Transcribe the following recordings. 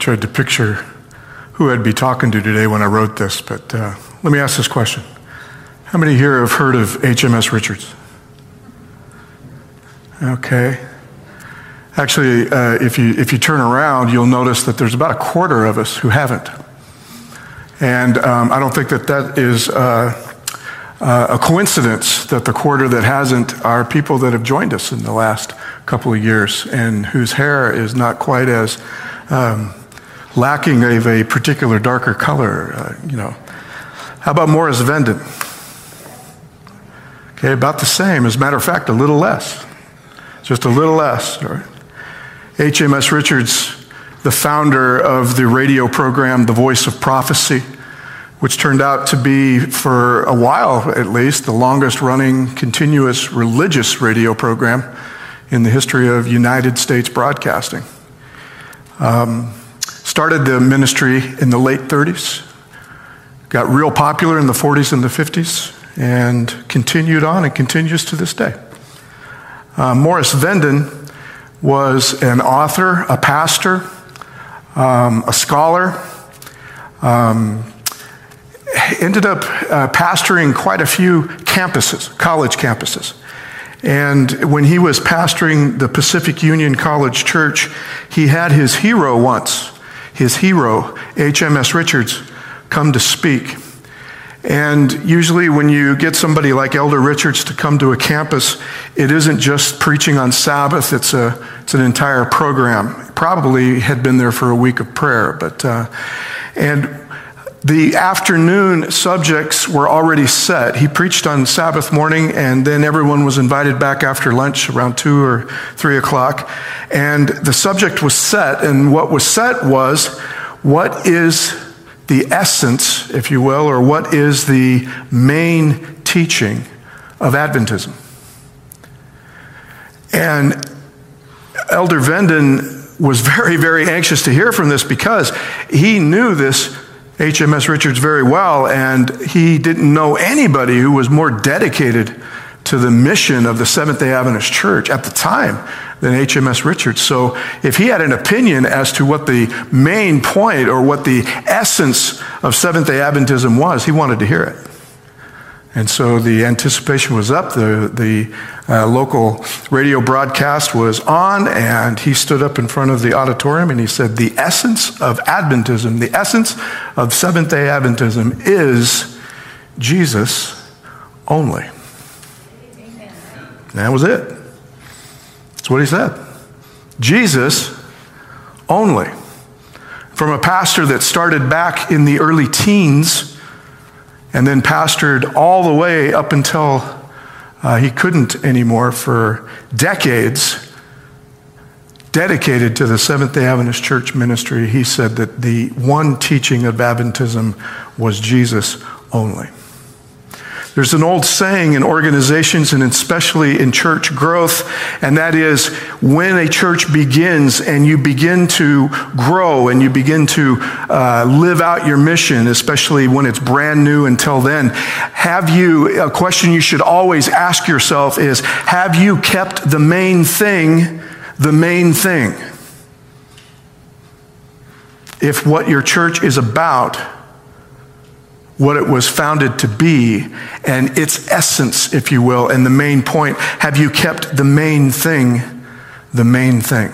tried to picture who I'd be talking to today when I wrote this, but uh, let me ask this question. How many here have heard of HMS Richards? Okay. Actually, uh, if, you, if you turn around, you'll notice that there's about a quarter of us who haven't. And um, I don't think that that is uh, uh, a coincidence that the quarter that hasn't are people that have joined us in the last couple of years and whose hair is not quite as um, lacking of a particular darker color. Uh, you know, how about Morris Venden? Okay, about the same. As a matter of fact, a little less. Just a little less. Right? HMS Richards, the founder of the radio program, The Voice of Prophecy, which turned out to be, for a while at least, the longest running continuous religious radio program in the history of United States broadcasting. Um, started the ministry in the late 30s, got real popular in the 40s and the 50s, and continued on and continues to this day. Uh, Morris Venden was an author, a pastor, um, a scholar. Um, ended up uh, pastoring quite a few campuses, college campuses. And when he was pastoring the Pacific Union College Church, he had his hero once, his hero, HMS Richards, come to speak. And usually, when you get somebody like Elder Richards to come to a campus, it isn't just preaching on Sabbath, it's, a, it's an entire program. Probably had been there for a week of prayer. But, uh, and the afternoon subjects were already set. He preached on Sabbath morning, and then everyone was invited back after lunch around 2 or 3 o'clock. And the subject was set, and what was set was what is the essence, if you will, or what is the main teaching of Adventism. And Elder Venden was very, very anxious to hear from this because he knew this HMS Richards very well, and he didn't know anybody who was more dedicated to the mission of the Seventh day Adventist Church at the time than HMS Richards. So if he had an opinion as to what the main point or what the essence of Seventh day Adventism was, he wanted to hear it. And so the anticipation was up. The, the uh, local radio broadcast was on, and he stood up in front of the auditorium and he said, The essence of Adventism, the essence of Seventh day Adventism is Jesus only. Amen. That was it. That's what he said. Jesus only. From a pastor that started back in the early teens and then pastored all the way up until uh, he couldn't anymore for decades, dedicated to the Seventh day Adventist Church ministry, he said that the one teaching of Adventism was Jesus only. There's an old saying in organizations and especially in church growth, and that is when a church begins and you begin to grow and you begin to uh, live out your mission, especially when it's brand new until then, have you, a question you should always ask yourself is, have you kept the main thing the main thing? If what your church is about what it was founded to be and its essence, if you will, and the main point. Have you kept the main thing the main thing?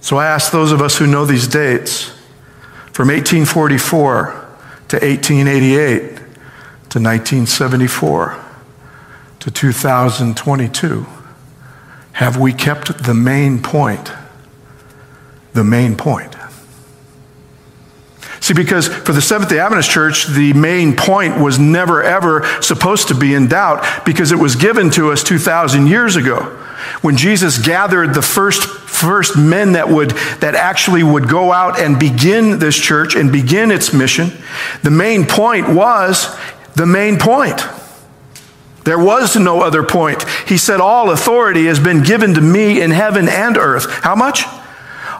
So I ask those of us who know these dates from 1844 to 1888 to 1974 to 2022 have we kept the main point the main point? See, because for the Seventh day Adventist Church, the main point was never ever supposed to be in doubt because it was given to us 2,000 years ago. When Jesus gathered the first, first men that would, that actually would go out and begin this church and begin its mission, the main point was the main point. There was no other point. He said, All authority has been given to me in heaven and earth. How much?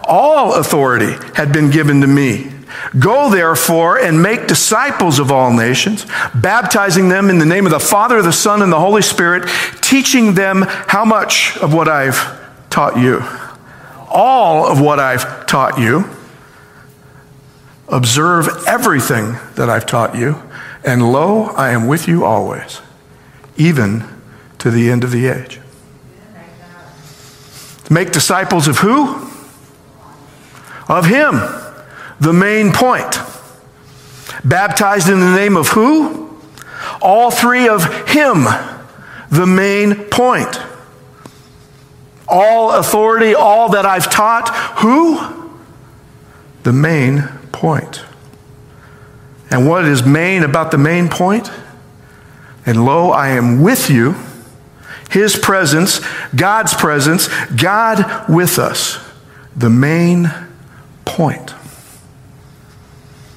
All authority had been given to me. Go therefore and make disciples of all nations, baptizing them in the name of the Father, the Son, and the Holy Spirit, teaching them how much of what I've taught you? all of what I've taught you. Observe everything that I've taught you. And lo, I am with you always, even to the end of the age. Make disciples of who? Of Him, the main point. Baptized in the name of who? All three of Him, the main point. All authority, all that I've taught, who? The main point. And what is main about the main point? And lo, I am with you his presence, God's presence, God with us. The main point.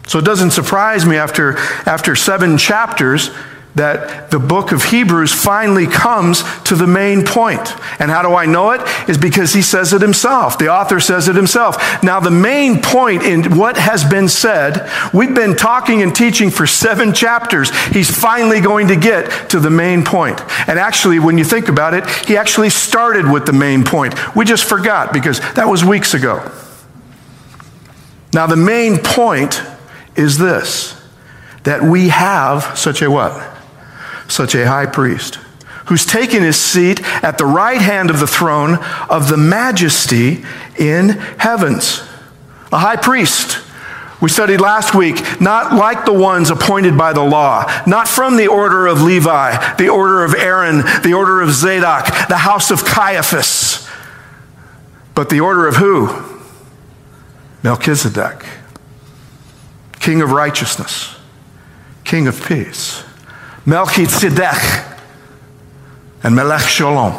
So it doesn't surprise me after, after seven chapters that the book of Hebrews finally comes to the main point. And how do I know it? Is because he says it himself. The author says it himself. Now, the main point in what has been said, we've been talking and teaching for seven chapters. He's finally going to get to the main point. And actually, when you think about it, he actually started with the main point. We just forgot because that was weeks ago. Now, the main point is this that we have such a what? such a high priest, who's taken his seat at the right hand of the throne of the majesty in heavens. A high priest. We studied last week, not like the ones appointed by the law, not from the order of Levi, the order of Aaron, the order of Zadok, the house of Caiaphas, but the order of who? Melchizedek, king of righteousness, king of peace. Melchizedek and Melech Shalom,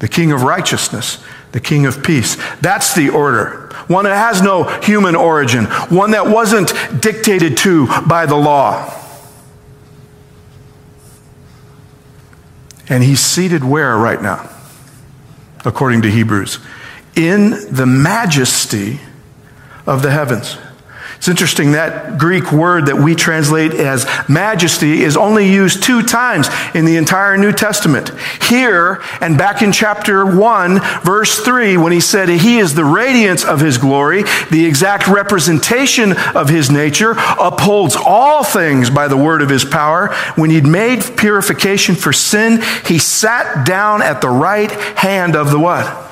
the king of righteousness, the king of peace. That's the order. One that has no human origin, one that wasn't dictated to by the law. And he's seated where right now? According to Hebrews. In the majesty of the heavens. It's interesting that Greek word that we translate as majesty is only used two times in the entire New Testament. Here and back in chapter 1, verse 3, when he said he is the radiance of his glory, the exact representation of his nature, upholds all things by the word of his power. When he'd made purification for sin, he sat down at the right hand of the what?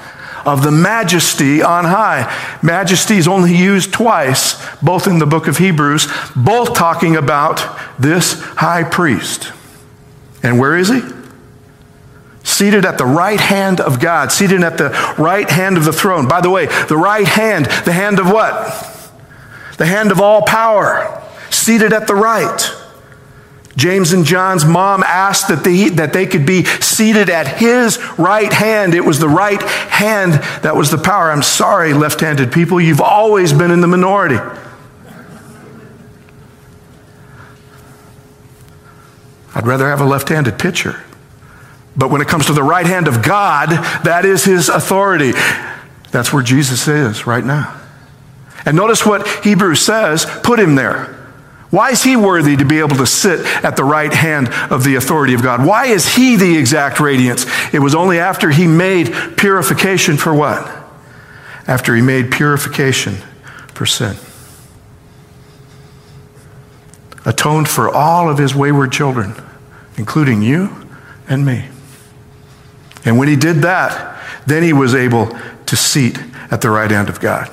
Of the majesty on high. Majesty is only used twice, both in the book of Hebrews, both talking about this high priest. And where is he? Seated at the right hand of God, seated at the right hand of the throne. By the way, the right hand, the hand of what? The hand of all power, seated at the right. James and John's mom asked that they, that they could be seated at his right hand. It was the right hand that was the power. I'm sorry, left handed people, you've always been in the minority. I'd rather have a left handed pitcher. But when it comes to the right hand of God, that is his authority. That's where Jesus is right now. And notice what Hebrews says put him there. Why is he worthy to be able to sit at the right hand of the authority of God? Why is he the exact radiance? It was only after he made purification for what? After he made purification for sin. Atoned for all of his wayward children, including you and me. And when he did that, then he was able to seat at the right hand of God.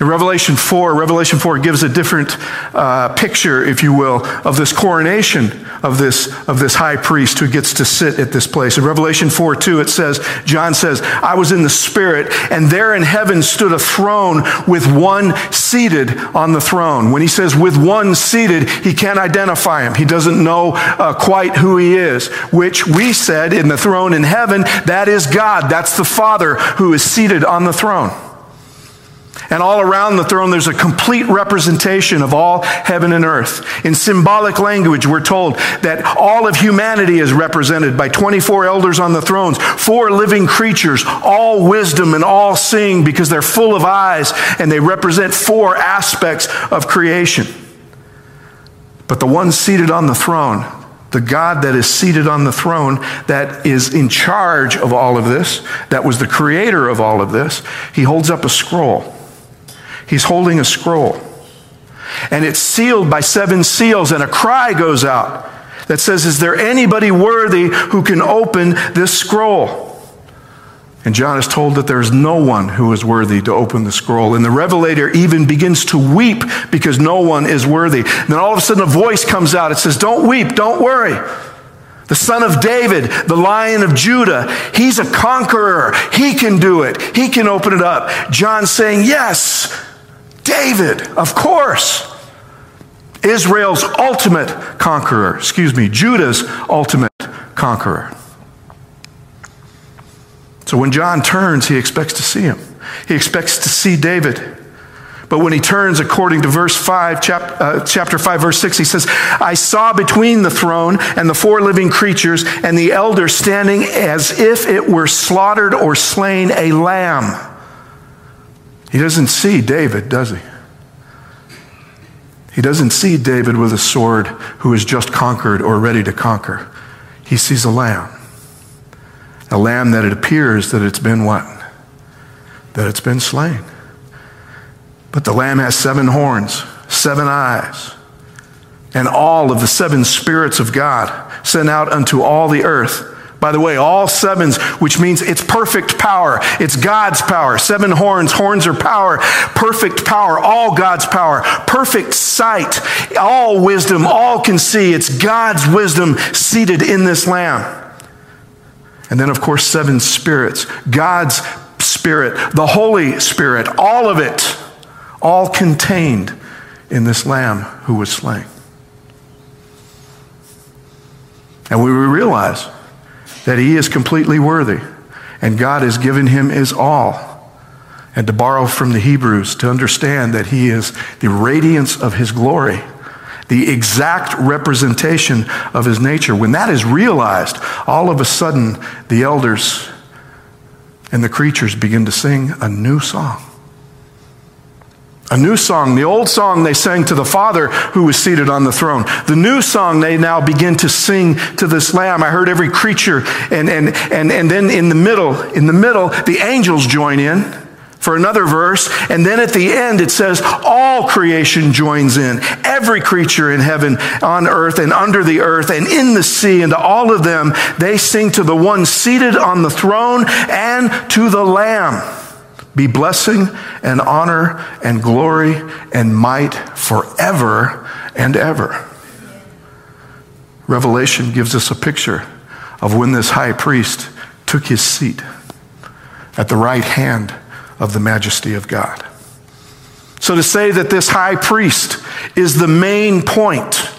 In Revelation 4, Revelation 4 gives a different uh, picture, if you will, of this coronation of this, of this high priest who gets to sit at this place. In Revelation 4 2, it says, John says, I was in the Spirit, and there in heaven stood a throne with one seated on the throne. When he says with one seated, he can't identify him. He doesn't know uh, quite who he is, which we said in the throne in heaven, that is God. That's the Father who is seated on the throne. And all around the throne, there's a complete representation of all heaven and earth. In symbolic language, we're told that all of humanity is represented by 24 elders on the thrones, four living creatures, all wisdom and all seeing because they're full of eyes and they represent four aspects of creation. But the one seated on the throne, the God that is seated on the throne, that is in charge of all of this, that was the creator of all of this, he holds up a scroll. He's holding a scroll. And it's sealed by seven seals, and a cry goes out that says, Is there anybody worthy who can open this scroll? And John is told that there is no one who is worthy to open the scroll. And the revelator even begins to weep because no one is worthy. And then all of a sudden a voice comes out. It says, Don't weep, don't worry. The son of David, the lion of Judah, he's a conqueror. He can do it. He can open it up. John saying, Yes, David, of course. Israel's ultimate conqueror, excuse me, Judah's ultimate conqueror. So when John turns, he expects to see him. He expects to see David. But when he turns, according to verse 5, chap, uh, chapter 5, verse 6, he says, I saw between the throne and the four living creatures and the elder standing as if it were slaughtered or slain a lamb. He doesn't see David, does he? He doesn't see David with a sword who is just conquered or ready to conquer. He sees a lamb. A lamb that it appears that it's been what? That it's been slain. But the lamb has seven horns, seven eyes, and all of the seven spirits of God sent out unto all the earth. By the way, all sevens, which means it's perfect power. It's God's power. Seven horns, horns are power. Perfect power, all God's power. Perfect sight, all wisdom, all can see. It's God's wisdom seated in this lamb. And then, of course, seven spirits God's Spirit, the Holy Spirit, all of it, all contained in this Lamb who was slain. And we realize that he is completely worthy, and God has given him his all. And to borrow from the Hebrews, to understand that he is the radiance of his glory the exact representation of his nature. When that is realized, all of a sudden the elders and the creatures begin to sing a new song. A new song, the old song they sang to the Father who was seated on the throne. The new song they now begin to sing to this Lamb. I heard every creature, and, and, and, and then in the middle, in the middle, the angels join in for another verse. And then at the end, it says, all creation joins in. Every creature in heaven, on earth, and under the earth, and in the sea, and to all of them, they sing to the one seated on the throne and to the Lamb. Be blessing and honor and glory and might forever and ever. Revelation gives us a picture of when this high priest took his seat at the right hand of the majesty of God. So to say that this high priest is the main point,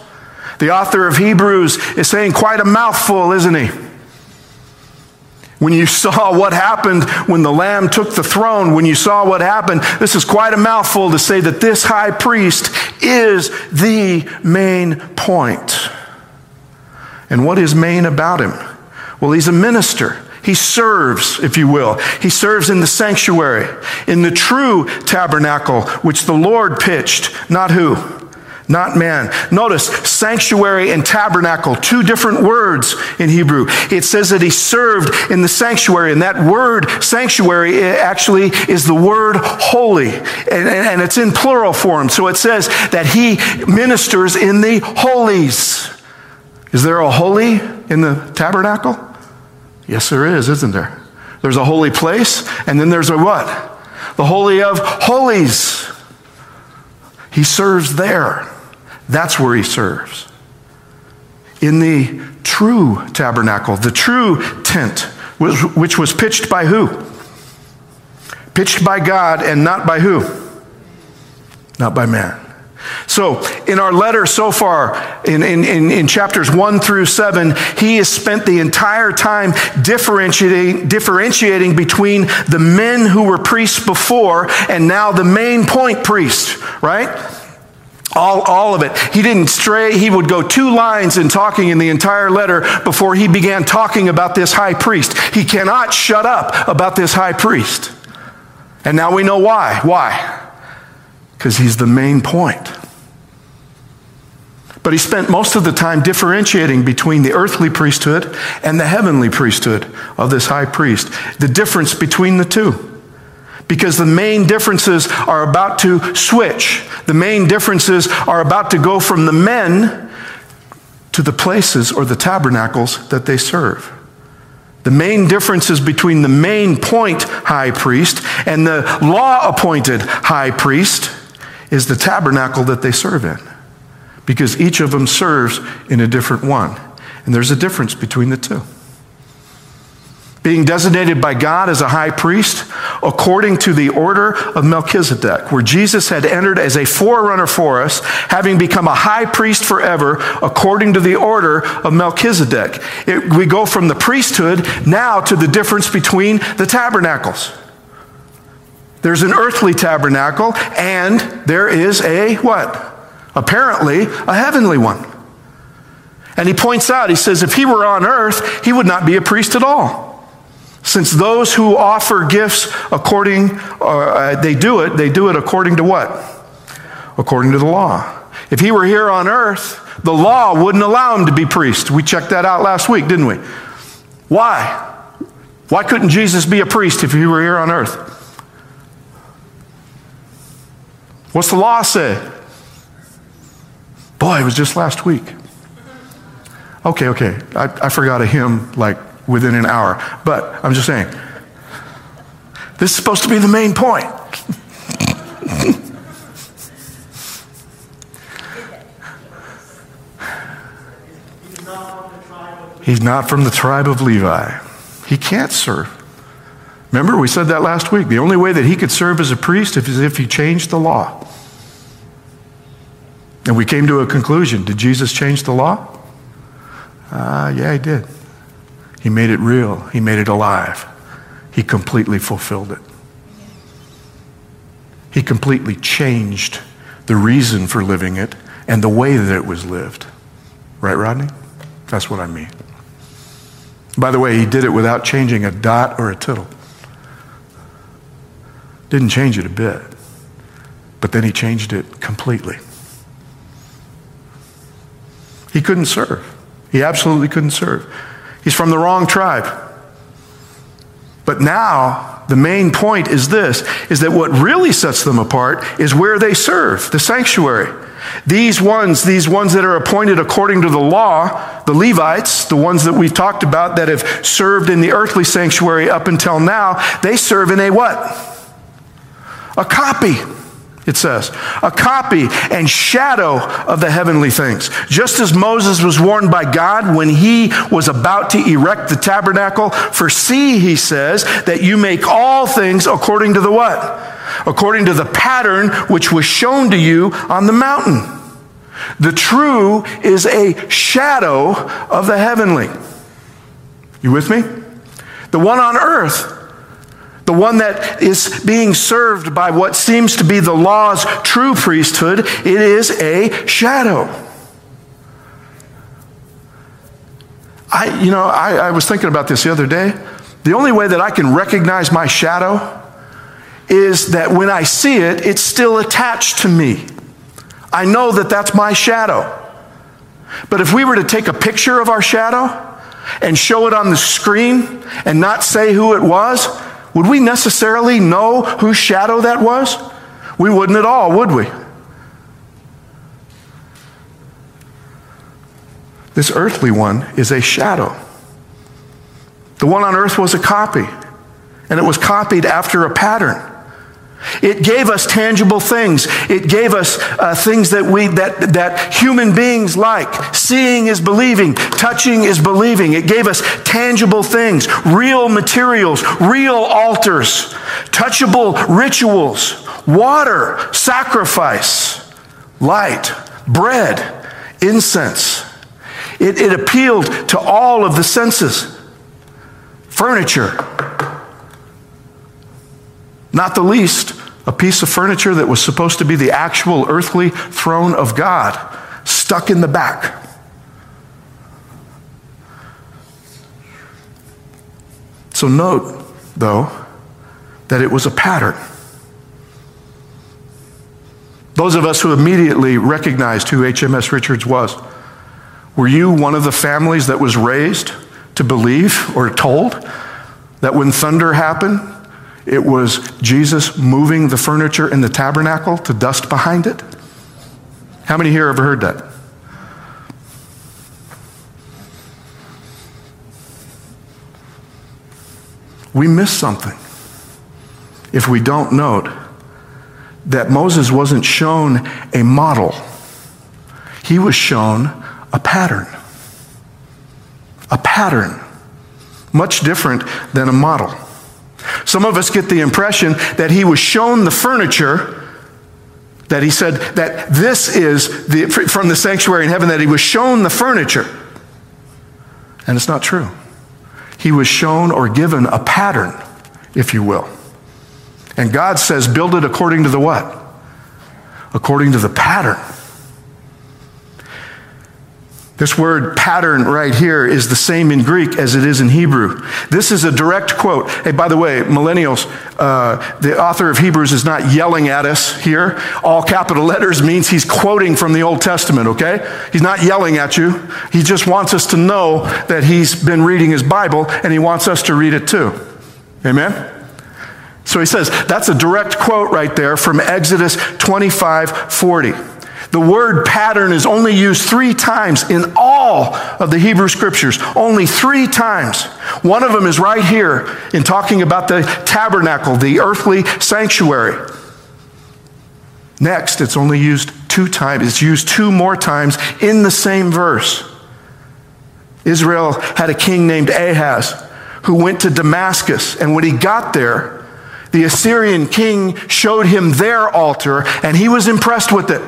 the author of Hebrews is saying quite a mouthful, isn't he? When you saw what happened when the Lamb took the throne, when you saw what happened, this is quite a mouthful to say that this high priest is the main point. And what is main about him? Well, he's a minister. He serves, if you will. He serves in the sanctuary, in the true tabernacle, which the Lord pitched, not who? Not man. Notice sanctuary and tabernacle, two different words in Hebrew. It says that he served in the sanctuary, and that word sanctuary eh, actually is the word holy, and, and it's in plural form. So it says that he ministers in the holies. Is there a holy in the tabernacle? Yes, there is, isn't there? There's a holy place, and then there's a what? The Holy of Holies. He serves there. That's where he serves. In the true tabernacle, the true tent, which was pitched by who? Pitched by God and not by who? Not by man. So, in our letter so far, in, in, in, chapters 1 through 7, he has spent the entire time differentiating, differentiating between the men who were priests before and now the main point priest, right? All, all of it. He didn't stray. He would go two lines in talking in the entire letter before he began talking about this high priest. He cannot shut up about this high priest. And now we know why. Why? Because he's the main point. But he spent most of the time differentiating between the earthly priesthood and the heavenly priesthood of this high priest, the difference between the two. Because the main differences are about to switch. The main differences are about to go from the men to the places or the tabernacles that they serve. The main differences between the main point high priest and the law appointed high priest is the tabernacle that they serve in. Because each of them serves in a different one. And there's a difference between the two being designated by God as a high priest according to the order of Melchizedek, where Jesus had entered as a forerunner for us, having become a high priest forever according to the order of Melchizedek. It, we go from the priesthood now to the difference between the tabernacles. There's an earthly tabernacle and there is a what? Apparently a heavenly one. And he points out, he says, if he were on earth, he would not be a priest at all. Since those who offer gifts according, uh, they do it, they do it according to what? According to the law. If he were here on earth, the law wouldn't allow him to be priest. We checked that out last week, didn't we? Why? Why couldn't Jesus be a priest if he were here on earth? What's the law say? Boy, it was just last week. Okay, okay. I, I forgot a hymn like within an hour. But I'm just saying, this is supposed to be the main point. He's not from the tribe of Levi. He can't serve. Remember, we said that last week. The only way that he could serve as a priest is if he changed the law. And we came to a conclusion. Did Jesus change the law? Uh, yeah, he did. He made it real, He made it alive. He completely fulfilled it. He completely changed the reason for living it and the way that it was lived. Right, Rodney? That's what I mean. By the way, he did it without changing a dot or a tittle. Didn't change it a bit. But then he changed it completely. He couldn't serve. He absolutely couldn't serve. He's from the wrong tribe. But now, the main point is this is that what really sets them apart is where they serve, the sanctuary. These ones, these ones that are appointed according to the law, the Levites, the ones that we've talked about that have served in the earthly sanctuary up until now, they serve in a what? A copy it says, a copy and shadow of the heavenly things. Just as Moses was warned by God when he was about to erect the tabernacle, for see, he says, that you make all things according to the what? According to the pattern which was shown to you on the mountain. The true is a shadow of the heavenly. You with me? The one on earth the one that is being served by what seems to be the law's true priesthood, it is a shadow. I, you know, I, I was thinking about this the other day. The only way that I can recognize my shadow is that when I see it, it's still attached to me. I know that that's my shadow. But if we were to take a picture of our shadow and show it on the screen and not say who it was, would we necessarily know whose shadow that was? We wouldn't at all, would we? This earthly one is a shadow. The one on earth was a copy, and it was copied after a pattern. It gave us tangible things. It gave us uh, things that we that that human beings like. Seeing is believing, touching is believing. It gave us tangible things, real materials, real altars, touchable rituals, water, sacrifice, light, bread, incense. It, it appealed to all of the senses. Furniture, not the least, a piece of furniture that was supposed to be the actual earthly throne of God, stuck in the back. So note, though, that it was a pattern. Those of us who immediately recognized who HMS Richards was. Were you one of the families that was raised to believe or told that when thunder happened, it was Jesus moving the furniture in the tabernacle to dust behind it? How many here ever heard that? We miss something if we don't note that Moses wasn't shown a model, he was shown a pattern. A pattern, much different than a model. Some of us get the impression that he was shown the furniture, that he said that this is the, from the sanctuary in heaven, that he was shown the furniture. And it's not true. He was shown or given a pattern, if you will. And God says, build it according to the what? According to the pattern. This word pattern right here is the same in Greek as it is in Hebrew. This is a direct quote. Hey, by the way, millennials, uh, the author of Hebrews is not yelling at us here. All capital letters means he's quoting from the Old Testament, okay? He's not yelling at you. He just wants us to know that he's been reading his Bible and he wants us to read it too. Amen? So he says, that's a direct quote right there from Exodus 25 40. The word pattern is only used three times in all of the Hebrew scriptures. Only three times. One of them is right here in talking about the tabernacle, the earthly sanctuary. Next, it's only used two times. It's used two more times in the same verse. Israel had a king named Ahaz who went to Damascus, and when he got there, the Assyrian king showed him their altar, and he was impressed with it.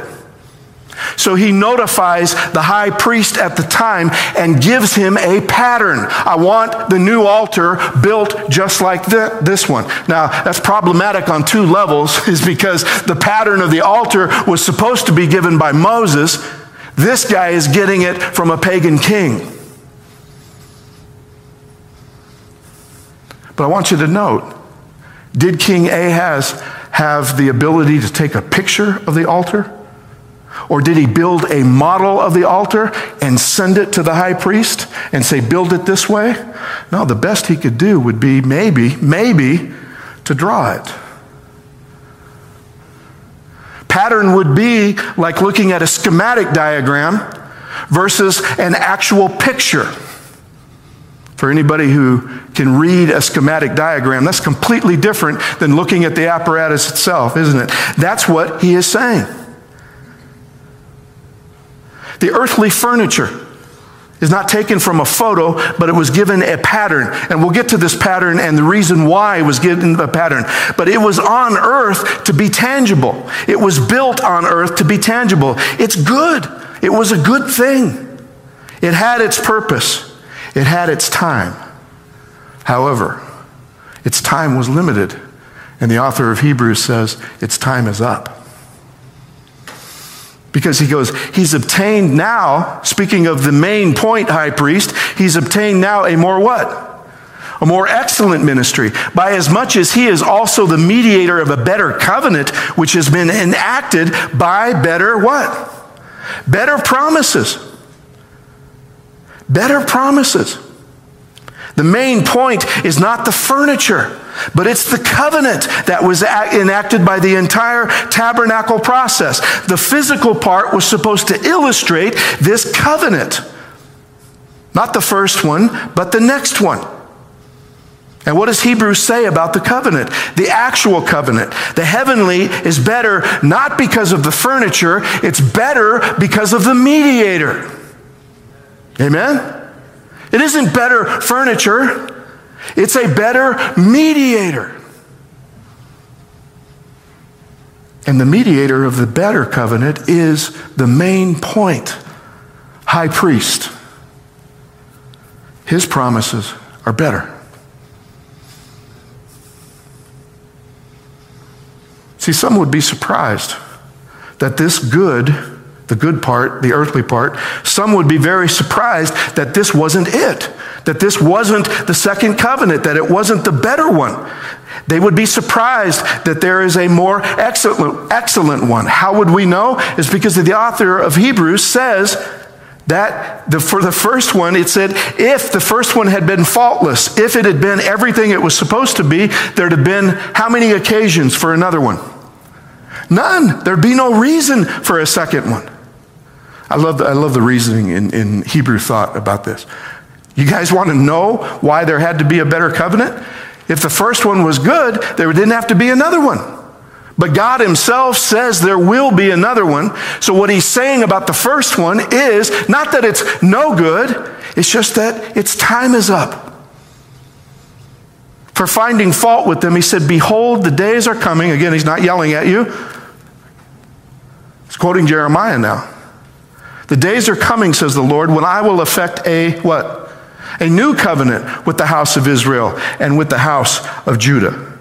So he notifies the high priest at the time and gives him a pattern. I want the new altar built just like this one. Now, that's problematic on two levels, is because the pattern of the altar was supposed to be given by Moses. This guy is getting it from a pagan king. But I want you to note did King Ahaz have the ability to take a picture of the altar? Or did he build a model of the altar and send it to the high priest and say, build it this way? No, the best he could do would be maybe, maybe to draw it. Pattern would be like looking at a schematic diagram versus an actual picture. For anybody who can read a schematic diagram, that's completely different than looking at the apparatus itself, isn't it? That's what he is saying. The earthly furniture is not taken from a photo, but it was given a pattern. And we'll get to this pattern and the reason why it was given a pattern. But it was on earth to be tangible. It was built on earth to be tangible. It's good. It was a good thing. It had its purpose. It had its time. However, its time was limited. And the author of Hebrews says, its time is up. Because he goes, he's obtained now, speaking of the main point, high priest, he's obtained now a more what? A more excellent ministry, by as much as he is also the mediator of a better covenant, which has been enacted by better what? Better promises. Better promises. The main point is not the furniture, but it's the covenant that was enacted by the entire tabernacle process. The physical part was supposed to illustrate this covenant. Not the first one, but the next one. And what does Hebrews say about the covenant? The actual covenant. The heavenly is better not because of the furniture, it's better because of the mediator. Amen? It isn't better furniture, it's a better mediator. And the mediator of the better covenant is the main point high priest. His promises are better. See, some would be surprised that this good the good part, the earthly part, some would be very surprised that this wasn't it. that this wasn't the second covenant, that it wasn't the better one. They would be surprised that there is a more excellent, excellent one. How would we know? Is because the author of Hebrews says that the, for the first one, it said, if the first one had been faultless, if it had been everything it was supposed to be, there'd have been how many occasions for another one? None. There'd be no reason for a second one. I love the, I love the reasoning in, in Hebrew thought about this. You guys want to know why there had to be a better covenant? If the first one was good, there didn't have to be another one. But God Himself says there will be another one. So, what He's saying about the first one is not that it's no good, it's just that its time is up. For finding fault with them, He said, Behold, the days are coming. Again, He's not yelling at you. He's quoting Jeremiah now. The days are coming, says the Lord, when I will effect a what? A new covenant with the house of Israel and with the house of Judah.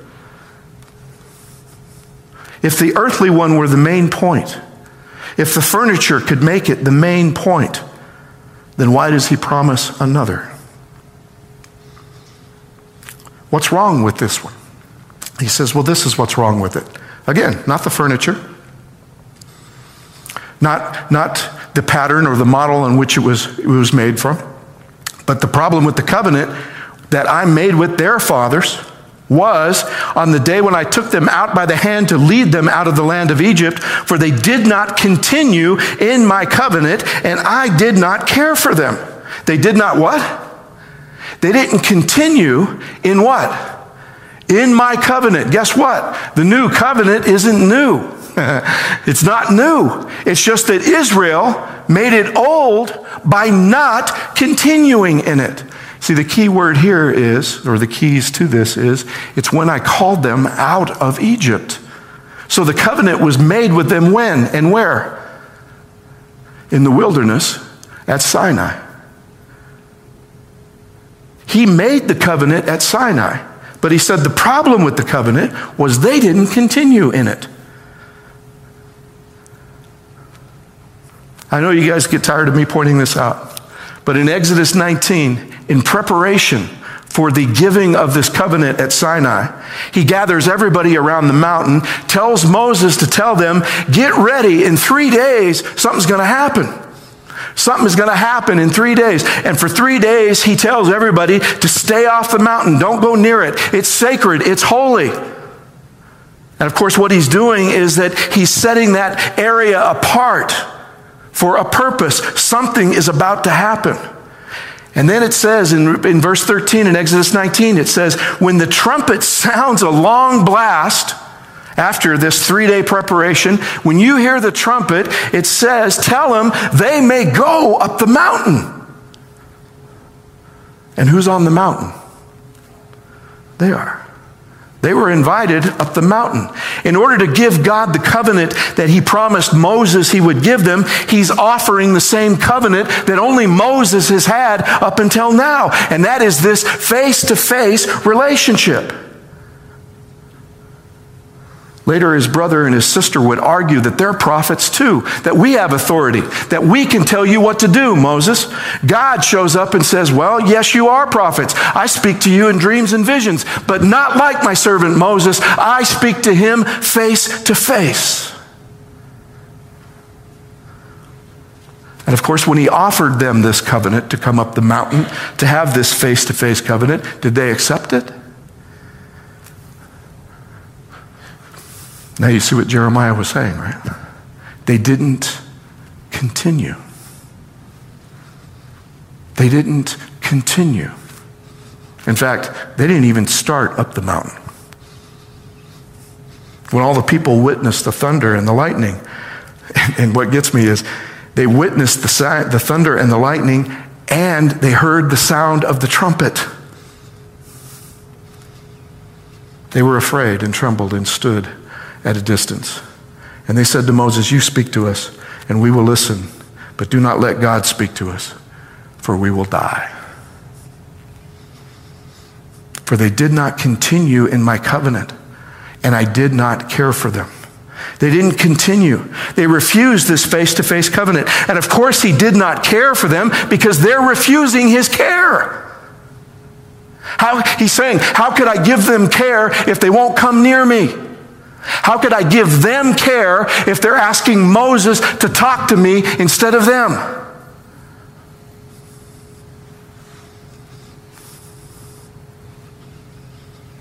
If the earthly one were the main point, if the furniture could make it the main point, then why does he promise another? What's wrong with this one? He says, Well, this is what's wrong with it. Again, not the furniture, not, not the pattern or the model in which it was, it was made from. But the problem with the covenant that I made with their fathers was on the day when I took them out by the hand to lead them out of the land of Egypt, for they did not continue in my covenant, and I did not care for them. They did not what? They didn't continue in what? In my covenant. Guess what? The new covenant isn't new. it's not new. It's just that Israel made it old by not continuing in it. See, the key word here is, or the keys to this is, it's when I called them out of Egypt. So the covenant was made with them when and where? In the wilderness at Sinai. He made the covenant at Sinai. But he said the problem with the covenant was they didn't continue in it. I know you guys get tired of me pointing this out, but in Exodus 19, in preparation for the giving of this covenant at Sinai, he gathers everybody around the mountain, tells Moses to tell them, Get ready, in three days, something's to happen. Something is going to happen in three days. And for three days, he tells everybody to stay off the mountain. Don't go near it. It's sacred, it's holy. And of course, what he's doing is that he's setting that area apart for a purpose. Something is about to happen. And then it says in, in verse 13 in Exodus 19, it says, When the trumpet sounds a long blast, after this three day preparation, when you hear the trumpet, it says, Tell them they may go up the mountain. And who's on the mountain? They are. They were invited up the mountain. In order to give God the covenant that he promised Moses he would give them, he's offering the same covenant that only Moses has had up until now. And that is this face to face relationship. Later, his brother and his sister would argue that they're prophets too, that we have authority, that we can tell you what to do, Moses. God shows up and says, Well, yes, you are prophets. I speak to you in dreams and visions, but not like my servant Moses. I speak to him face to face. And of course, when he offered them this covenant to come up the mountain, to have this face to face covenant, did they accept it? Now you see what Jeremiah was saying, right? They didn't continue. They didn't continue. In fact, they didn't even start up the mountain. When all the people witnessed the thunder and the lightning, and what gets me is they witnessed the, the thunder and the lightning, and they heard the sound of the trumpet. They were afraid and trembled and stood at a distance. And they said to Moses, You speak to us, and we will listen, but do not let God speak to us, for we will die. For they did not continue in my covenant, and I did not care for them. They didn't continue. They refused this face to face covenant. And of course, he did not care for them because they're refusing his care. How, he's saying, How could I give them care if they won't come near me? How could I give them care if they're asking Moses to talk to me instead of them?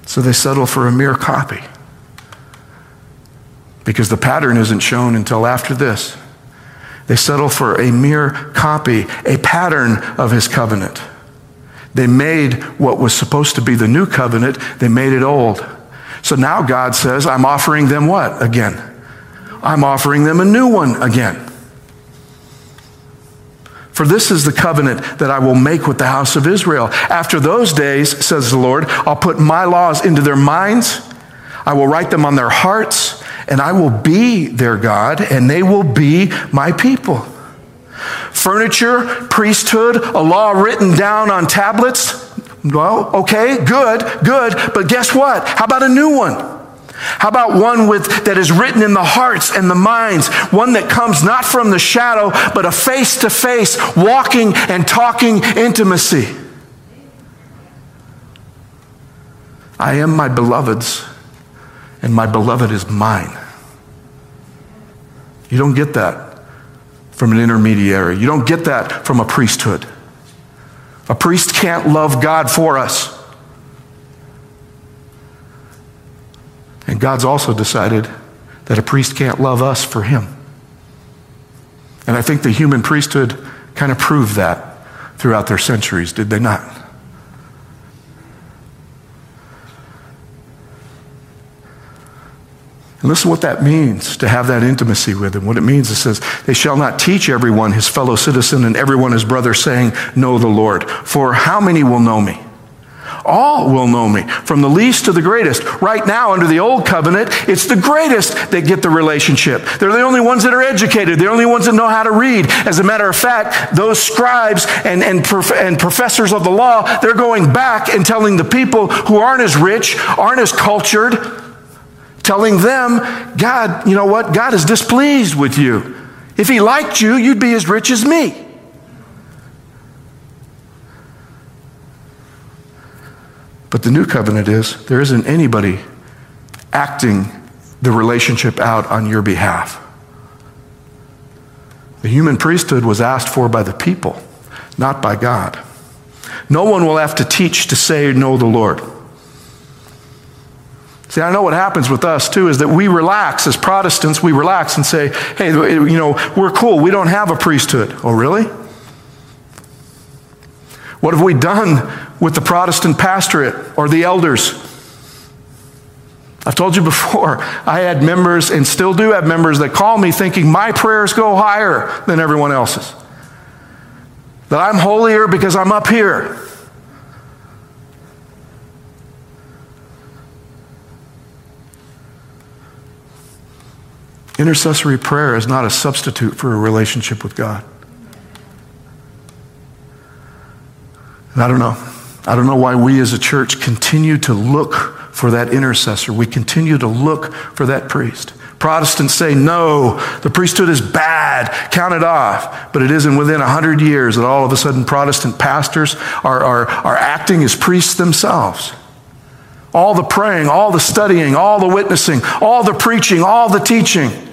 So they settle for a mere copy because the pattern isn't shown until after this. They settle for a mere copy, a pattern of his covenant. They made what was supposed to be the new covenant, they made it old. So now God says, I'm offering them what again? I'm offering them a new one again. For this is the covenant that I will make with the house of Israel. After those days, says the Lord, I'll put my laws into their minds, I will write them on their hearts, and I will be their God, and they will be my people. Furniture, priesthood, a law written down on tablets. Well, okay, good, good, but guess what? How about a new one? How about one with, that is written in the hearts and the minds? One that comes not from the shadow, but a face to face, walking and talking intimacy. I am my beloved's, and my beloved is mine. You don't get that from an intermediary, you don't get that from a priesthood. A priest can't love God for us. And God's also decided that a priest can't love us for him. And I think the human priesthood kind of proved that throughout their centuries, did they not? And listen what that means to have that intimacy with him. What it means, it says, they shall not teach everyone his fellow citizen and everyone his brother, saying, Know the Lord. For how many will know me? All will know me, from the least to the greatest. Right now, under the old covenant, it's the greatest that get the relationship. They're the only ones that are educated. They're the only ones that know how to read. As a matter of fact, those scribes and, and, prof- and professors of the law, they're going back and telling the people who aren't as rich, aren't as cultured, telling them, God, you know what? God is displeased with you. If he liked you, you'd be as rich as me. But the new covenant is there isn't anybody acting the relationship out on your behalf. The human priesthood was asked for by the people, not by God. No one will have to teach to say, Know the Lord. See, I know what happens with us too is that we relax as Protestants, we relax and say, Hey, you know, we're cool. We don't have a priesthood. Oh, really? What have we done with the Protestant pastorate or the elders? I've told you before, I had members and still do have members that call me thinking my prayers go higher than everyone else's. That I'm holier because I'm up here. Intercessory prayer is not a substitute for a relationship with God. And I don't know. I don't know why we as a church continue to look for that intercessor. We continue to look for that priest. Protestants say, no, the priesthood is bad, count it off. But it isn't within 100 years that all of a sudden Protestant pastors are, are, are acting as priests themselves. All the praying, all the studying, all the witnessing, all the preaching, all the teaching.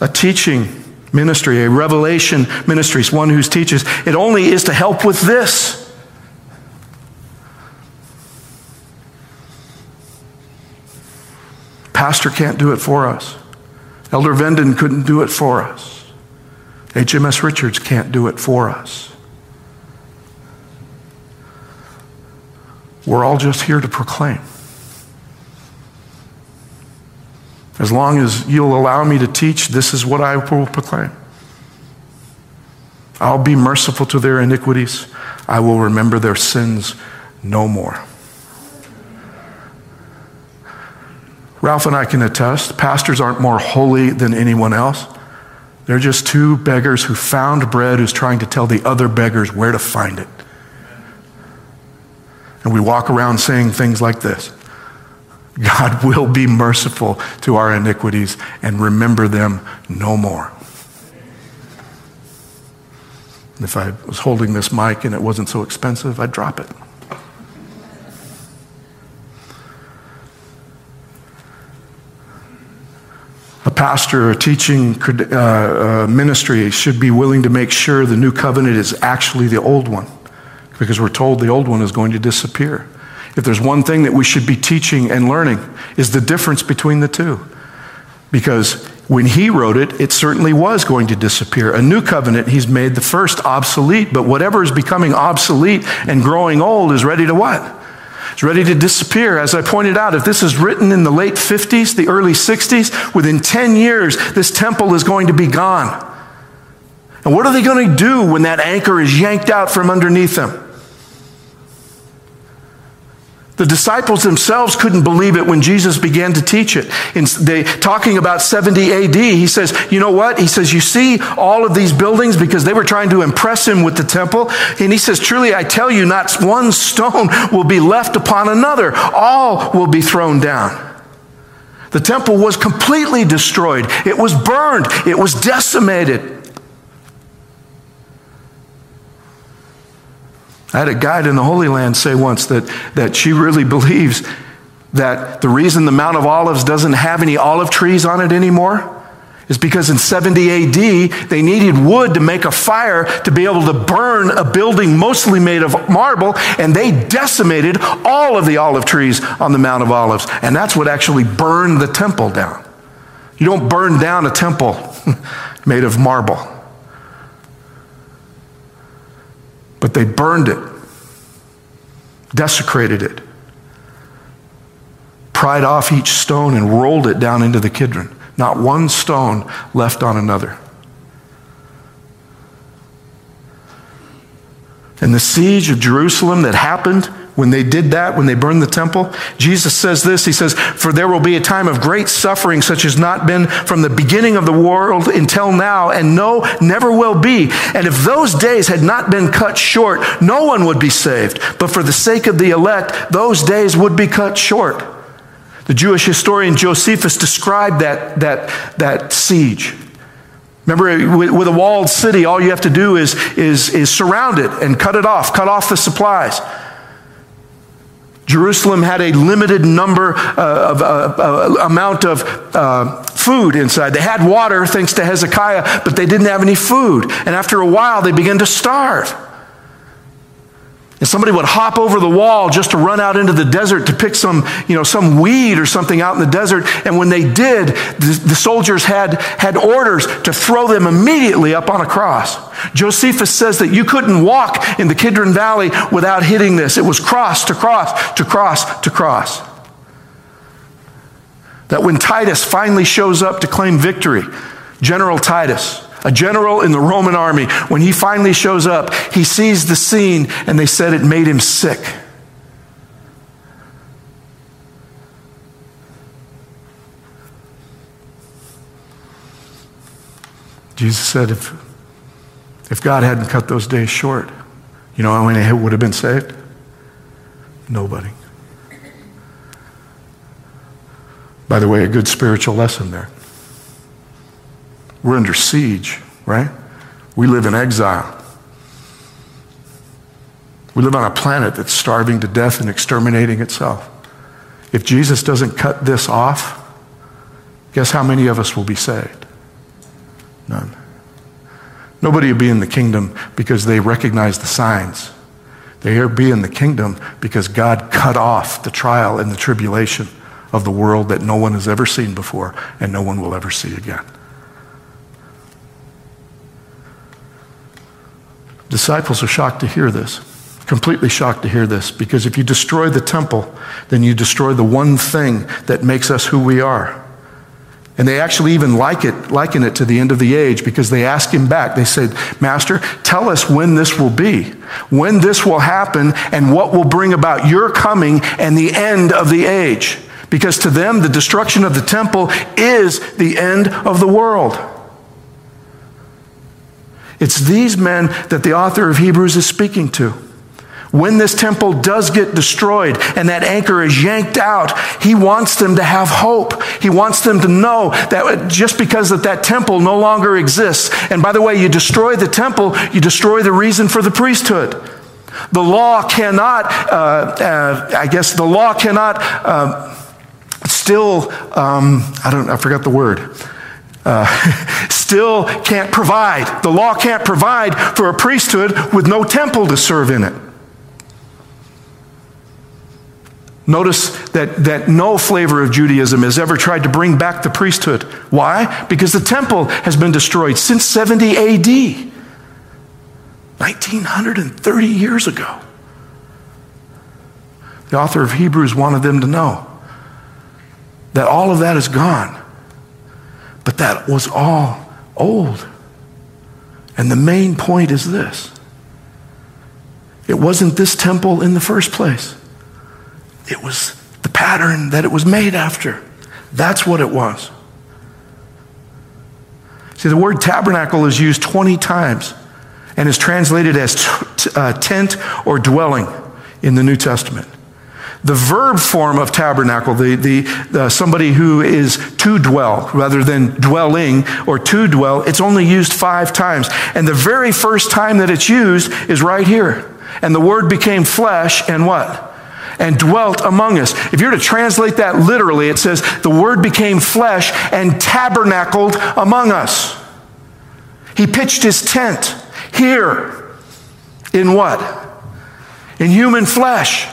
A teaching ministry, a revelation ministry, one who teaches. It only is to help with this. Pastor can't do it for us. Elder Venden couldn't do it for us. HMS Richards can't do it for us. We're all just here to proclaim. As long as you'll allow me to teach, this is what I will proclaim. I'll be merciful to their iniquities. I will remember their sins no more. Ralph and I can attest pastors aren't more holy than anyone else. They're just two beggars who found bread who's trying to tell the other beggars where to find it. And we walk around saying things like this God will be merciful to our iniquities and remember them no more. If I was holding this mic and it wasn't so expensive, I'd drop it. A pastor or a teaching uh, uh, ministry should be willing to make sure the new covenant is actually the old one because we're told the old one is going to disappear. If there's one thing that we should be teaching and learning is the difference between the two. Because when he wrote it, it certainly was going to disappear. A new covenant, he's made the first obsolete, but whatever is becoming obsolete and growing old is ready to what? It's ready to disappear. As I pointed out, if this is written in the late 50s, the early 60s, within 10 years, this temple is going to be gone. And what are they going to do when that anchor is yanked out from underneath them? The disciples themselves couldn't believe it when Jesus began to teach it. In they, talking about 70 AD, he says, You know what? He says, You see all of these buildings because they were trying to impress him with the temple. And he says, Truly, I tell you, not one stone will be left upon another, all will be thrown down. The temple was completely destroyed, it was burned, it was decimated. I had a guide in the Holy Land say once that, that she really believes that the reason the Mount of Olives doesn't have any olive trees on it anymore is because in 70 AD they needed wood to make a fire to be able to burn a building mostly made of marble, and they decimated all of the olive trees on the Mount of Olives. And that's what actually burned the temple down. You don't burn down a temple made of marble. But they burned it, desecrated it, pried off each stone, and rolled it down into the Kidron. Not one stone left on another. And the siege of Jerusalem that happened when they did that, when they burned the temple, Jesus says this He says, For there will be a time of great suffering, such as not been from the beginning of the world until now, and no, never will be. And if those days had not been cut short, no one would be saved. But for the sake of the elect, those days would be cut short. The Jewish historian Josephus described that, that, that siege. Remember, with a walled city, all you have to do is, is, is surround it and cut it off, cut off the supplies. Jerusalem had a limited number uh, of uh, uh, amount of uh, food inside. They had water thanks to Hezekiah, but they didn't have any food. And after a while, they began to starve. And somebody would hop over the wall just to run out into the desert to pick some, you know, some weed or something out in the desert. And when they did, the, the soldiers had, had orders to throw them immediately up on a cross. Josephus says that you couldn't walk in the Kidron Valley without hitting this. It was cross to cross to cross to cross. That when Titus finally shows up to claim victory, General Titus, a general in the Roman army, when he finally shows up, he sees the scene and they said it made him sick. Jesus said, if, if God hadn't cut those days short, you know how many would have been saved? Nobody. By the way, a good spiritual lesson there. We're under siege, right? We live in exile. We live on a planet that's starving to death and exterminating itself. If Jesus doesn't cut this off, guess how many of us will be saved? None. Nobody will be in the kingdom because they recognize the signs. They will be in the kingdom because God cut off the trial and the tribulation of the world that no one has ever seen before and no one will ever see again. Disciples are shocked to hear this, completely shocked to hear this, because if you destroy the temple, then you destroy the one thing that makes us who we are. And they actually even like it, liken it to the end of the age because they ask him back. They said, Master, tell us when this will be, when this will happen, and what will bring about your coming and the end of the age. Because to them, the destruction of the temple is the end of the world. It's these men that the author of Hebrews is speaking to. When this temple does get destroyed and that anchor is yanked out, he wants them to have hope. He wants them to know that just because that, that temple no longer exists, and by the way, you destroy the temple, you destroy the reason for the priesthood. The law cannot, uh, uh, I guess, the law cannot uh, still, um, I don't, I forgot the word. Uh, still can't provide. The law can't provide for a priesthood with no temple to serve in it. Notice that, that no flavor of Judaism has ever tried to bring back the priesthood. Why? Because the temple has been destroyed since 70 AD, 1930 years ago. The author of Hebrews wanted them to know that all of that is gone, but that was all old. And the main point is this it wasn't this temple in the first place. It was the pattern that it was made after. That's what it was. See, the word tabernacle is used 20 times and is translated as t- uh, tent or dwelling in the New Testament. The verb form of tabernacle, the, the, the, somebody who is to dwell rather than dwelling or to dwell, it's only used five times. And the very first time that it's used is right here. And the word became flesh and what? and dwelt among us. If you're to translate that literally, it says, the word became flesh and tabernacled among us. He pitched his tent here in what? In human flesh.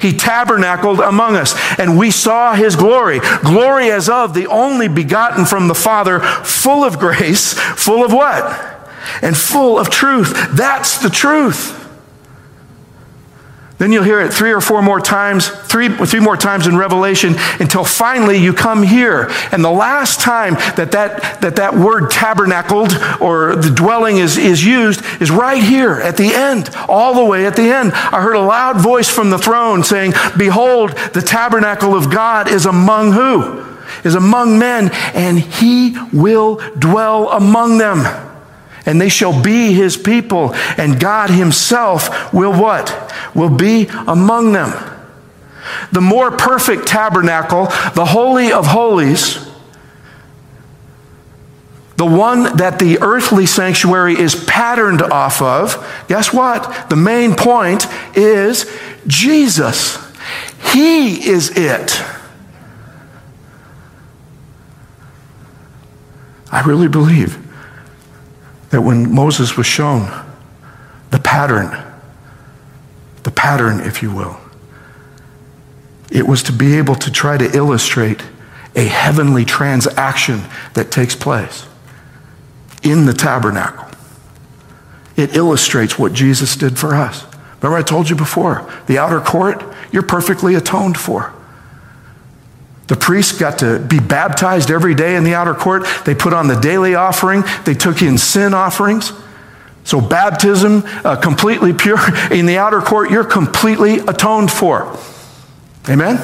He tabernacled among us, and we saw his glory. Glory as of the only begotten from the Father, full of grace, full of what? And full of truth. That's the truth. Then you'll hear it three or four more times, three, three more times in Revelation until finally you come here. And the last time that that, that, that word tabernacled or the dwelling is, is used is right here at the end, all the way at the end. I heard a loud voice from the throne saying, Behold, the tabernacle of God is among who? Is among men, and he will dwell among them and they shall be his people, and God himself will what? Will be among them. The more perfect tabernacle, the Holy of Holies, the one that the earthly sanctuary is patterned off of, guess what? The main point is Jesus. He is it. I really believe that when Moses was shown the pattern, the pattern, if you will, it was to be able to try to illustrate a heavenly transaction that takes place in the tabernacle. It illustrates what Jesus did for us. Remember, I told you before the outer court, you're perfectly atoned for. The priests got to be baptized every day in the outer court. They put on the daily offering, they took in sin offerings. So, baptism, uh, completely pure. In the outer court, you're completely atoned for. Amen?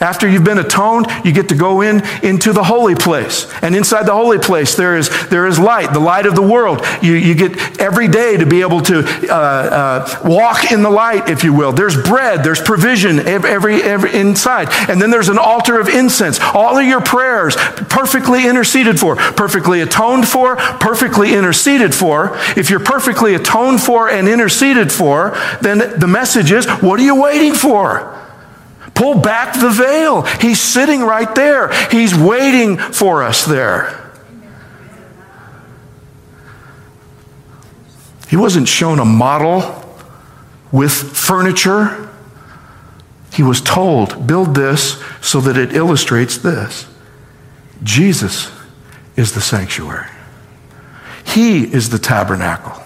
After you've been atoned, you get to go in into the holy place. And inside the holy place, there is, there is light, the light of the world. You, you get every day to be able to uh, uh, walk in the light, if you will. There's bread, there's provision every, every inside. And then there's an altar of incense. All of your prayers perfectly interceded for, perfectly atoned for, perfectly interceded for. If you're perfectly atoned for and interceded for, then the message is, what are you waiting for? Pull back the veil. He's sitting right there. He's waiting for us there. He wasn't shown a model with furniture. He was told, build this so that it illustrates this. Jesus is the sanctuary. He is the tabernacle.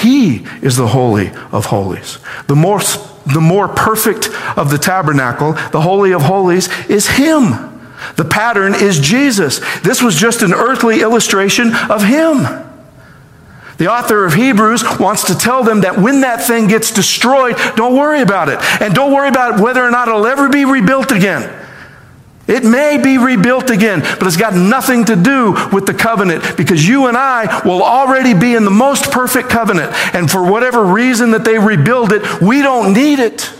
He is the Holy of Holies. The most the more perfect of the tabernacle, the Holy of Holies, is Him. The pattern is Jesus. This was just an earthly illustration of Him. The author of Hebrews wants to tell them that when that thing gets destroyed, don't worry about it. And don't worry about whether or not it'll ever be rebuilt again. It may be rebuilt again, but it's got nothing to do with the covenant because you and I will already be in the most perfect covenant. And for whatever reason that they rebuild it, we don't need it.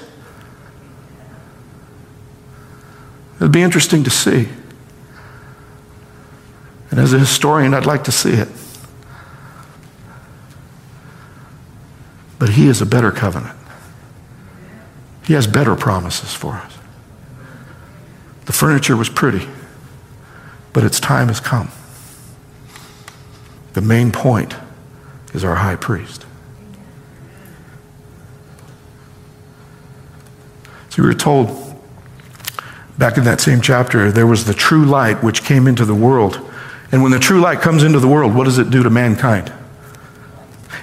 It'd be interesting to see. And as a historian, I'd like to see it. But He is a better covenant. He has better promises for us. The furniture was pretty, but its time has come. The main point is our high priest. So we were told back in that same chapter there was the true light which came into the world. And when the true light comes into the world, what does it do to mankind?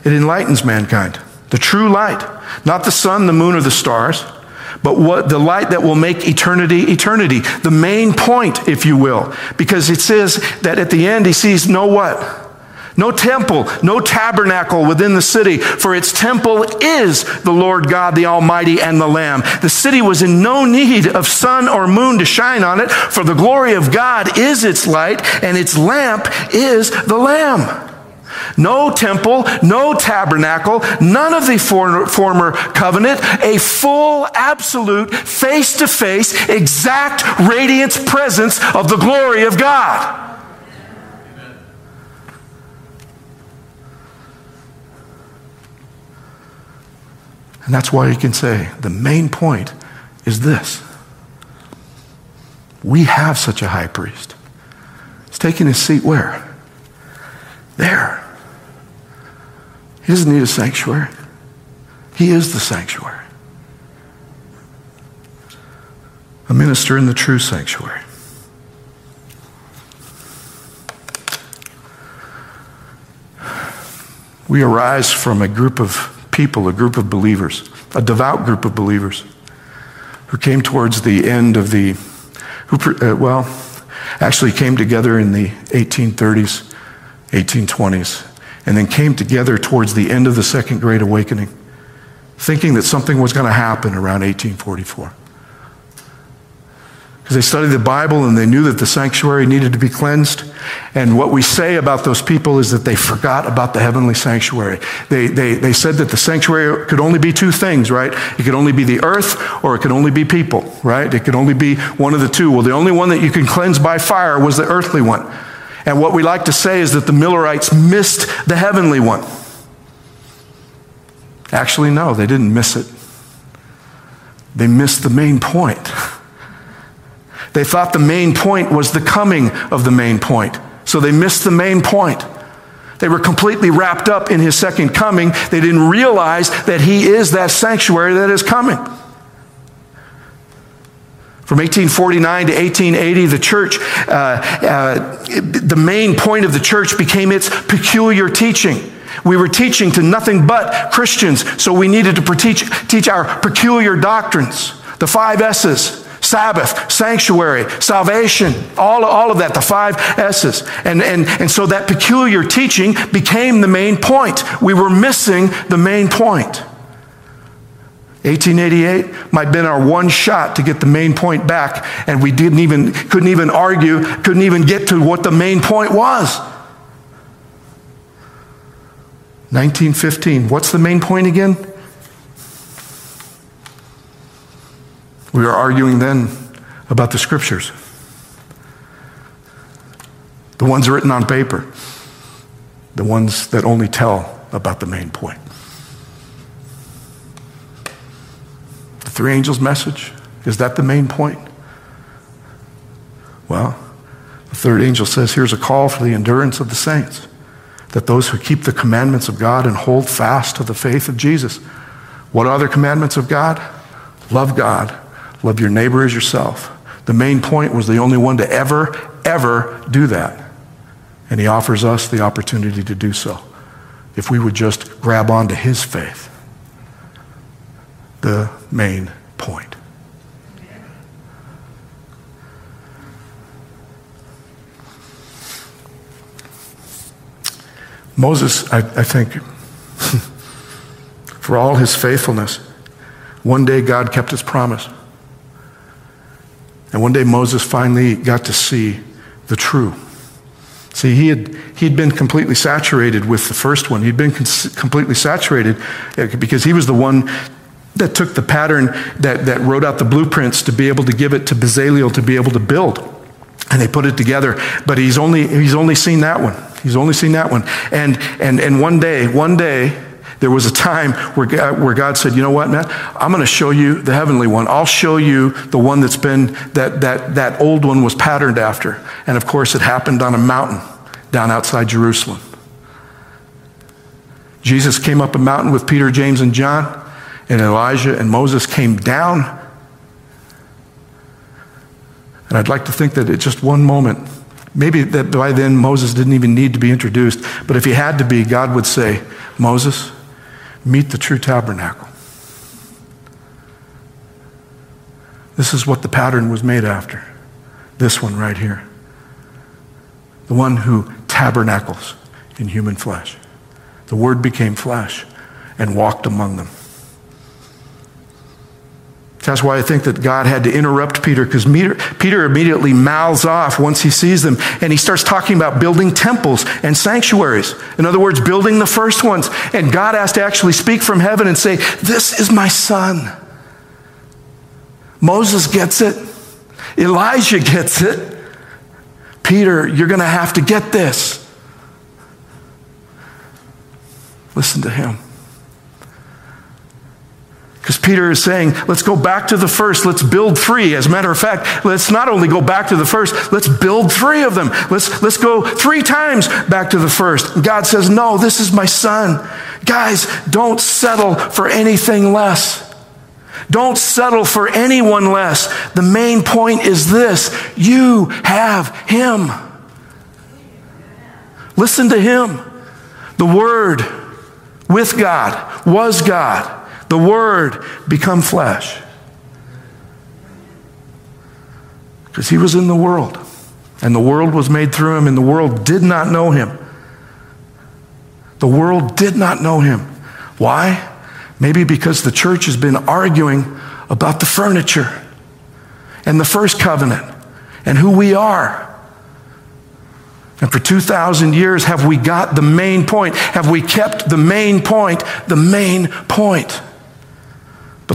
It enlightens mankind. The true light, not the sun, the moon, or the stars, but what the light that will make eternity eternity. The main point, if you will, because it says that at the end he sees no what? No temple, no tabernacle within the city, for its temple is the Lord God, the Almighty, and the Lamb. The city was in no need of sun or moon to shine on it, for the glory of God is its light, and its lamp is the Lamb. No temple, no tabernacle, none of the former covenant, a full, absolute, face to face, exact radiance presence of the glory of God. And that's why you can say the main point is this we have such a high priest. He's taking his seat where? There. He doesn't need a sanctuary. He is the sanctuary. A minister in the true sanctuary. We arise from a group of people, a group of believers, a devout group of believers who came towards the end of the, who, uh, well, actually came together in the 1830s, 1820s, and then came together towards the end of the Second Great Awakening, thinking that something was going to happen around 1844. Because they studied the Bible and they knew that the sanctuary needed to be cleansed. And what we say about those people is that they forgot about the heavenly sanctuary. They, they, they said that the sanctuary could only be two things, right? It could only be the earth or it could only be people, right? It could only be one of the two. Well, the only one that you can cleanse by fire was the earthly one. And what we like to say is that the Millerites missed the heavenly one. Actually, no, they didn't miss it. They missed the main point. They thought the main point was the coming of the main point. So they missed the main point. They were completely wrapped up in his second coming. They didn't realize that he is that sanctuary that is coming. From 1849 to 1880, the church, uh, uh, the main point of the church became its peculiar teaching. We were teaching to nothing but Christians, so we needed to teach, teach our peculiar doctrines, the five S's. Sabbath, sanctuary, salvation, all, all of that, the five S's. And, and, and so that peculiar teaching became the main point. We were missing the main point. 1888 might have been our one shot to get the main point back, and we didn't even, couldn't even argue, couldn't even get to what the main point was. 1915, what's the main point again? We were arguing then about the scriptures, the ones written on paper, the ones that only tell about the main point. Three angels' message? Is that the main point? Well, the third angel says here's a call for the endurance of the saints, that those who keep the commandments of God and hold fast to the faith of Jesus. What are the commandments of God? Love God, love your neighbor as yourself. The main point was the only one to ever, ever do that. And he offers us the opportunity to do so if we would just grab onto his faith the main point. Moses, I, I think, for all his faithfulness, one day God kept his promise. And one day Moses finally got to see the true. See, he had, he'd been completely saturated with the first one. He'd been cons- completely saturated because he was the one that took the pattern, that, that wrote out the blueprints to be able to give it to Bezalel to be able to build. And they put it together. But he's only, he's only seen that one. He's only seen that one. And, and, and one day, one day, there was a time where God, where God said, You know what, man? I'm going to show you the heavenly one. I'll show you the one that's been, that, that, that old one was patterned after. And of course, it happened on a mountain down outside Jerusalem. Jesus came up a mountain with Peter, James, and John, and Elijah and Moses came down. And I'd like to think that at just one moment, maybe that by then Moses didn't even need to be introduced, but if he had to be, God would say, Moses, meet the true tabernacle. This is what the pattern was made after. This one right here. The one who tabernacles in human flesh. The Word became flesh and walked among them. That's why I think that God had to interrupt Peter because Peter immediately mouths off once he sees them and he starts talking about building temples and sanctuaries. In other words, building the first ones. And God has to actually speak from heaven and say, This is my son. Moses gets it, Elijah gets it. Peter, you're going to have to get this. Listen to him. Because Peter is saying, let's go back to the first. Let's build three. As a matter of fact, let's not only go back to the first, let's build three of them. Let's, let's go three times back to the first. God says, no, this is my son. Guys, don't settle for anything less. Don't settle for anyone less. The main point is this you have him. Listen to him. The Word with God was God the Word become flesh. Because he was in the world, and the world was made through him, and the world did not know him. The world did not know him. Why? Maybe because the church has been arguing about the furniture and the first covenant and who we are. And for 2,000 years, have we got the main point? Have we kept the main point the main point?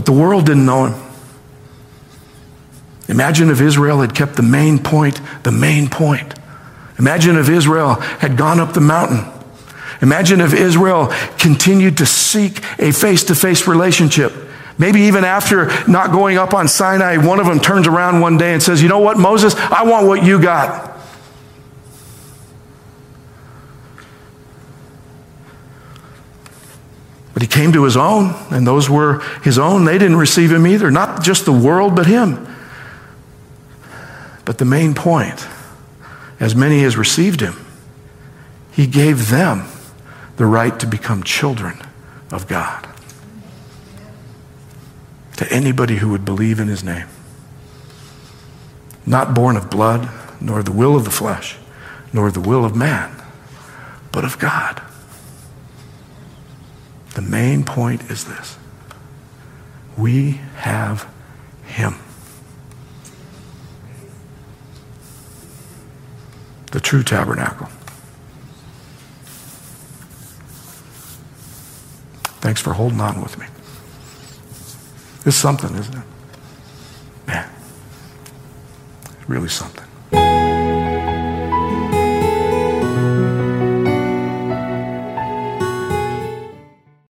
But the world didn't know him. Imagine if Israel had kept the main point the main point. Imagine if Israel had gone up the mountain. Imagine if Israel continued to seek a face to face relationship. Maybe even after not going up on Sinai, one of them turns around one day and says, You know what, Moses? I want what you got. But he came to his own, and those were his own. They didn't receive him either. Not just the world, but him. But the main point as many as received him, he gave them the right to become children of God. To anybody who would believe in his name. Not born of blood, nor the will of the flesh, nor the will of man, but of God. The main point is this we have Him. The true tabernacle. Thanks for holding on with me. It's something, isn't it? Man, it's really something.